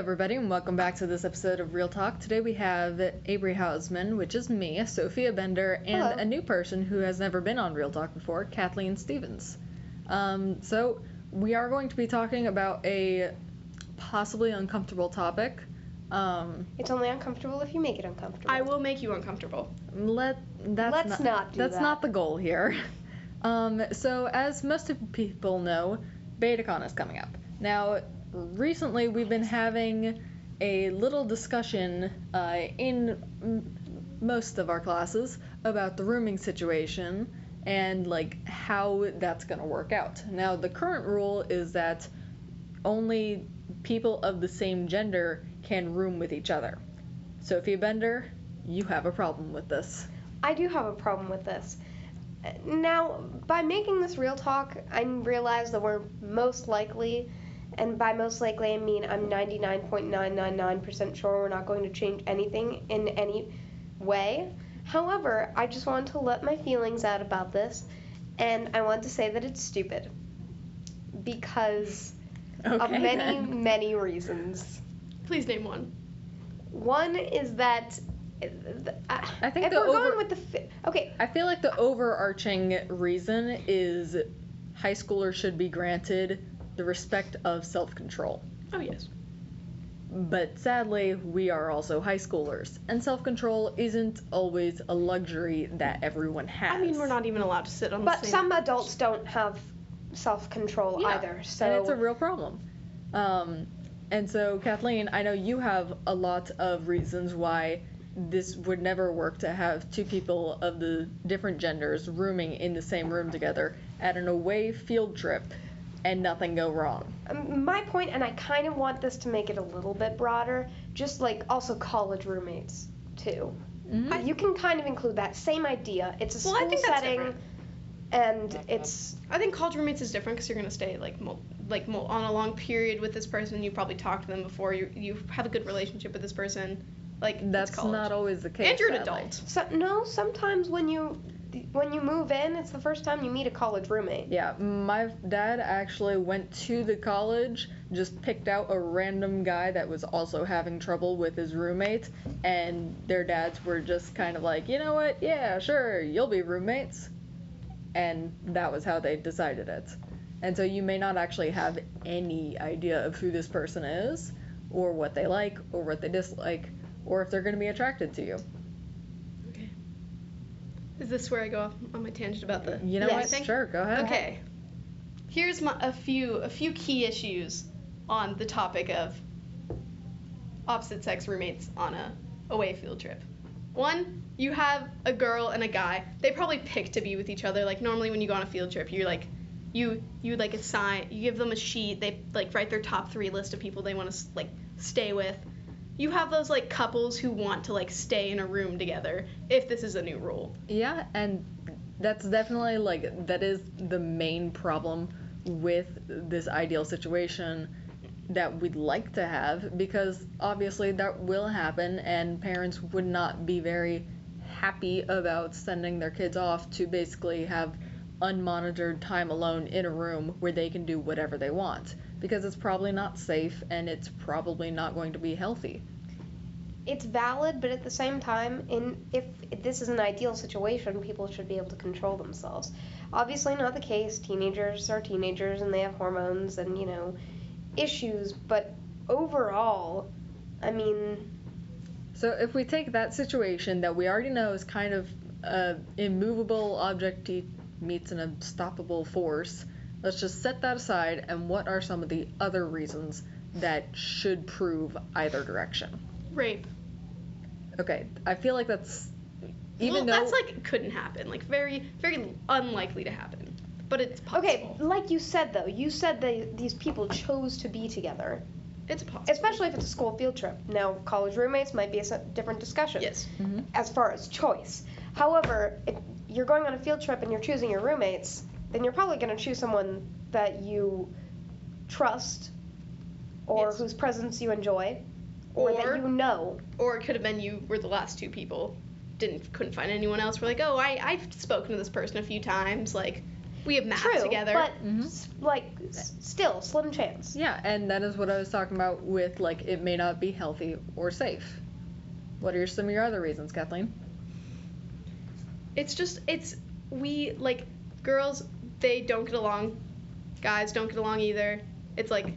Hello, everybody, and welcome back to this episode of Real Talk. Today we have Abri Hausman, which is me, Sophia Bender, and Hello. a new person who has never been on Real Talk before, Kathleen Stevens. Um, so, we are going to be talking about a possibly uncomfortable topic. Um, It's only uncomfortable if you make it uncomfortable. I will make you uncomfortable. let that's Let's not, not do that's that. not the goal here. Um, so as most of people know, BetaCon is coming up. Now, recently we've been having a little discussion uh, in m- most of our classes about the rooming situation and like how that's going to work out. Now, the current rule is that only people of the same gender can room with each other. Sophia Bender, you have a problem with this. I do have a problem with this. Now, by making this real talk, I realize that we're most likely, and by most likely I mean I'm 99.999% sure we're not going to change anything in any way. However, I just want to let my feelings out about this, and I want to say that it's stupid. Because of many, then. many reasons. Please name one. One is that. uh, I think if the we're over- going with the fi- okay, I feel like the overarching reason is high schoolers should be granted the respect of self control. Oh yes. But sadly, we are also high schoolers, and self control isn't always a luxury that everyone has. I mean, we're not even allowed to sit on but the same. some adults don't have self-control Yeah, either. So and it's a real problem. Um, and so, Kathleen, I know you have a lot of reasons why this would never work to have two people of the different genders rooming in the same room together at an away field trip and nothing go wrong. Um, my point, and I kind of want this to make it a little bit broader, just like also college roommates too. Mhm. Uh, You can kind of include that same idea. It's a Well, I school think setting, different. and it's I think college roommates is different because you're gonna stay like mul- like mul- on a long period with this person. You probably talked to them before. You you have a good relationship with this person. Like That's it's not always the case. And you're an adult. so, no. Sometimes when you when you move in, it's the first time you meet a college roommate. Yeah, my dad actually went to the college, just picked out a random guy that was also having trouble with his roommate, and their dads were just kind of like, you know what, yeah, sure, you'll be roommates. And that was how they decided it. And so you may not actually have any idea of who this person is, or what they like, or what they dislike, or if they're going to be attracted to you. Is this where I go off on my tangent about the? You know what? thing? Sure, go ahead. Okay. Here's my, a few a few key issues on the topic of opposite sex roommates on a away field trip. One, you have a girl and a guy. They probably pick to be with each other. Like normally when you go on a field trip, you're like you you like assign you give them a sheet. They like write their top 3 list of people they want to like stay with. You have those like couples who want to like stay in a room together if this is a new rule. Yeah, and that's definitely like that is the main problem with this ideal situation that we'd like to have because obviously that will happen and parents would not be very happy about sending their kids off to basically have unmonitored time alone in a room where they can do whatever they want because it's probably not safe and it's probably not going to be healthy. it's valid, but at the same time, in if this is an ideal situation, people should be able to control themselves. Obviously, not the case. Teenagers are teenagers, and they have hormones and you know issues. But overall, I mean, So if we take that situation that we already know is kind of a immovable object meets an unstoppable force, let's just set that aside and what are some of the other reasons that should prove either direction? Rape. Okay, I feel like that's even well, though that's like couldn't happen. Like very, very unlikely to happen. But it's possible. okay, like you said though, you said that these people chose to be together, It's possible. especially if it's a school field trip. Now, college roommates might be a different discussion. Yes. Mhm. as far as choice. However, if you're going on a field trip and you're choosing your roommates, then you're probably going to choose someone that you trust or Yes. whose presence you enjoy or, Or- that you know. Or it could have been you were the last two people. Didn't couldn't find anyone else. We're like, oh, I I've spoken to this person a few times. Like, We have math True, together. but Mhm. s- like s- still slim chance. Yeah, and that is what I was talking about with like it may not be healthy or safe. What are some of your other reasons, Kathleen? it's just it's we like girls they don't get along guys don't get along either. It's like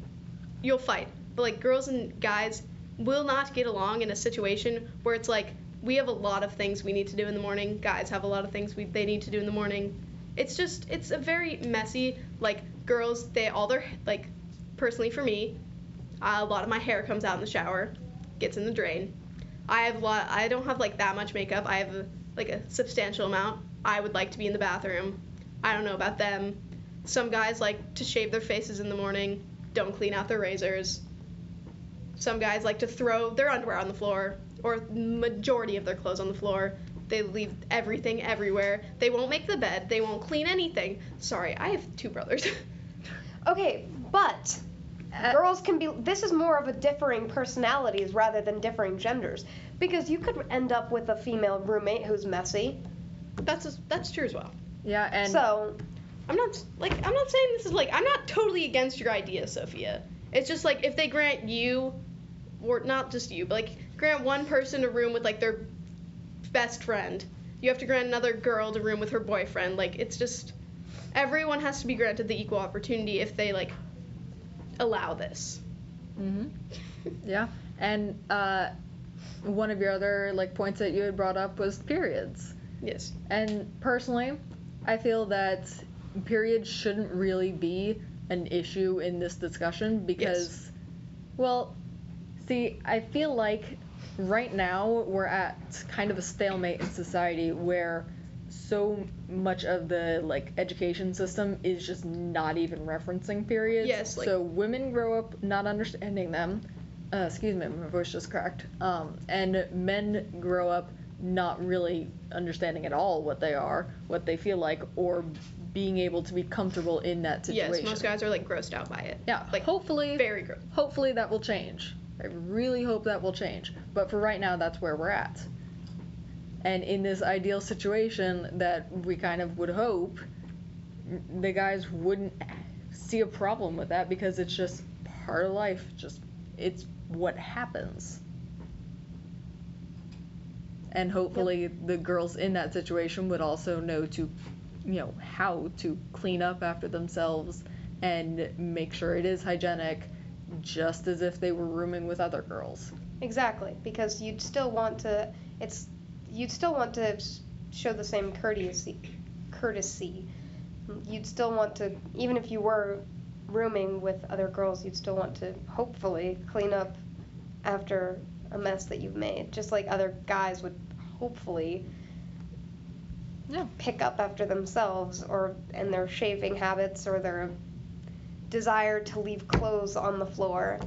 you'll fight. But like girls and guys will not get along in a situation where it's like we have a lot of things we need to do in the morning. Guys have a lot of things we, they need to do in the morning. It's just it's a very messy like girls they all their like personally for me uh, a lot of my hair comes out in the shower gets in the drain. I have a lot i don't have like that much makeup. I have a, like a substantial amount. I would like to be in the bathroom i don't know about them. Some guys like to shave their faces in the morning don't clean out their razors. Some guys like to throw their underwear on the floor or majority of their clothes on the floor. They leave everything everywhere. They won't make the bed. They won't clean anything. Sorry i have two brothers. Okay, but Uh, girls can be. This is more of a differing personalities rather than differing genders, because you could end up with a female roommate who's messy. that's that's true as well Yeah, and so I'm not like I'm not saying this is like I'm not totally against your idea, Sophia. It's just like if they grant you, or not just you, but like grant one person a room with like their best friend, you have to grant another girl a room with her boyfriend. Like it's just everyone has to be granted the equal opportunity if they like allow this. hmm Yeah, and uh, one of your other like points that you had brought up was periods. Yes. And personally, I feel that periods shouldn't really be an issue in this discussion because, well, see, I feel like right now we're at kind of a stalemate in society where so much of the like education system is just not even referencing periods. Yes, like- so women grow up not understanding them. Uh, excuse me, my voice just cracked. Um, and men grow up not really understanding at all what they are, what they feel like, or being able to be comfortable in that situation. Yes, most guys are like grossed out by it. Yeah, Like hopefully, very gross. hopefully that will change. I really hope that will change. But for right now, that's where we're at. And in this ideal situation that we kind of would hope, the guys wouldn't see a problem with that because it's just part of life. Just it's what happens. And hopefully the girls in that situation would also know to, you know, how to clean up after themselves and make sure it is hygienic just as if they were rooming with other girls. exactly, because you'd still want to. It's you'd still want to show the same courtesy. Courtesy. You'd still want to, even if you were rooming with other girls, you'd still want to hopefully clean up after a mess that you've made, just like other guys would hopefully Yeah. pick up after themselves or and their shaving habits or their desire to leave clothes on the floor.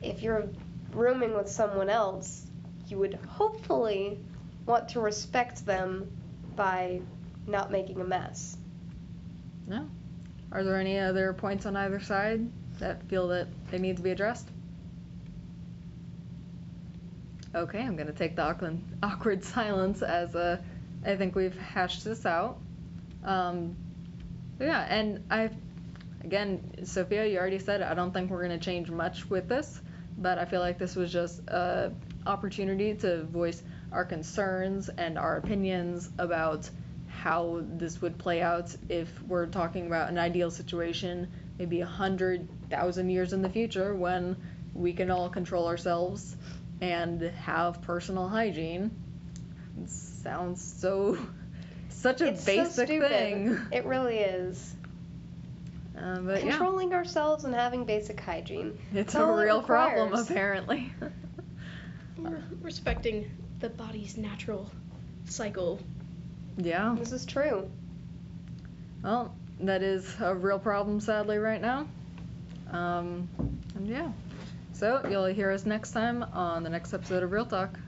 If you're rooming with someone else, you would hopefully want to respect them by not making a mess. No. Are there any other points on either side that feel that they need to be addressed? Okay, I'm gonna take the awkward, awkward silence as a. I think we've hashed this out. Um, yeah, and I, again, Sophia, you already said I don't think we're gonna change much with this, but I feel like this was just a opportunity to voice our concerns and our opinions about how this would play out if we're talking about an ideal situation, maybe a hundred thousand years in the future when we can all control ourselves and have personal hygiene. It sounds so such a it's basic so stupid. thing. It really is. Uh, but yeah, Controlling ourselves and having basic hygiene. it's a all it real problem apparently. We're respecting the body's natural cycle. yeah. This is true. Well, that is a real problem, sadly, right now. Um, and yeah. So, you'll hear us next time on the next episode of Real Talk.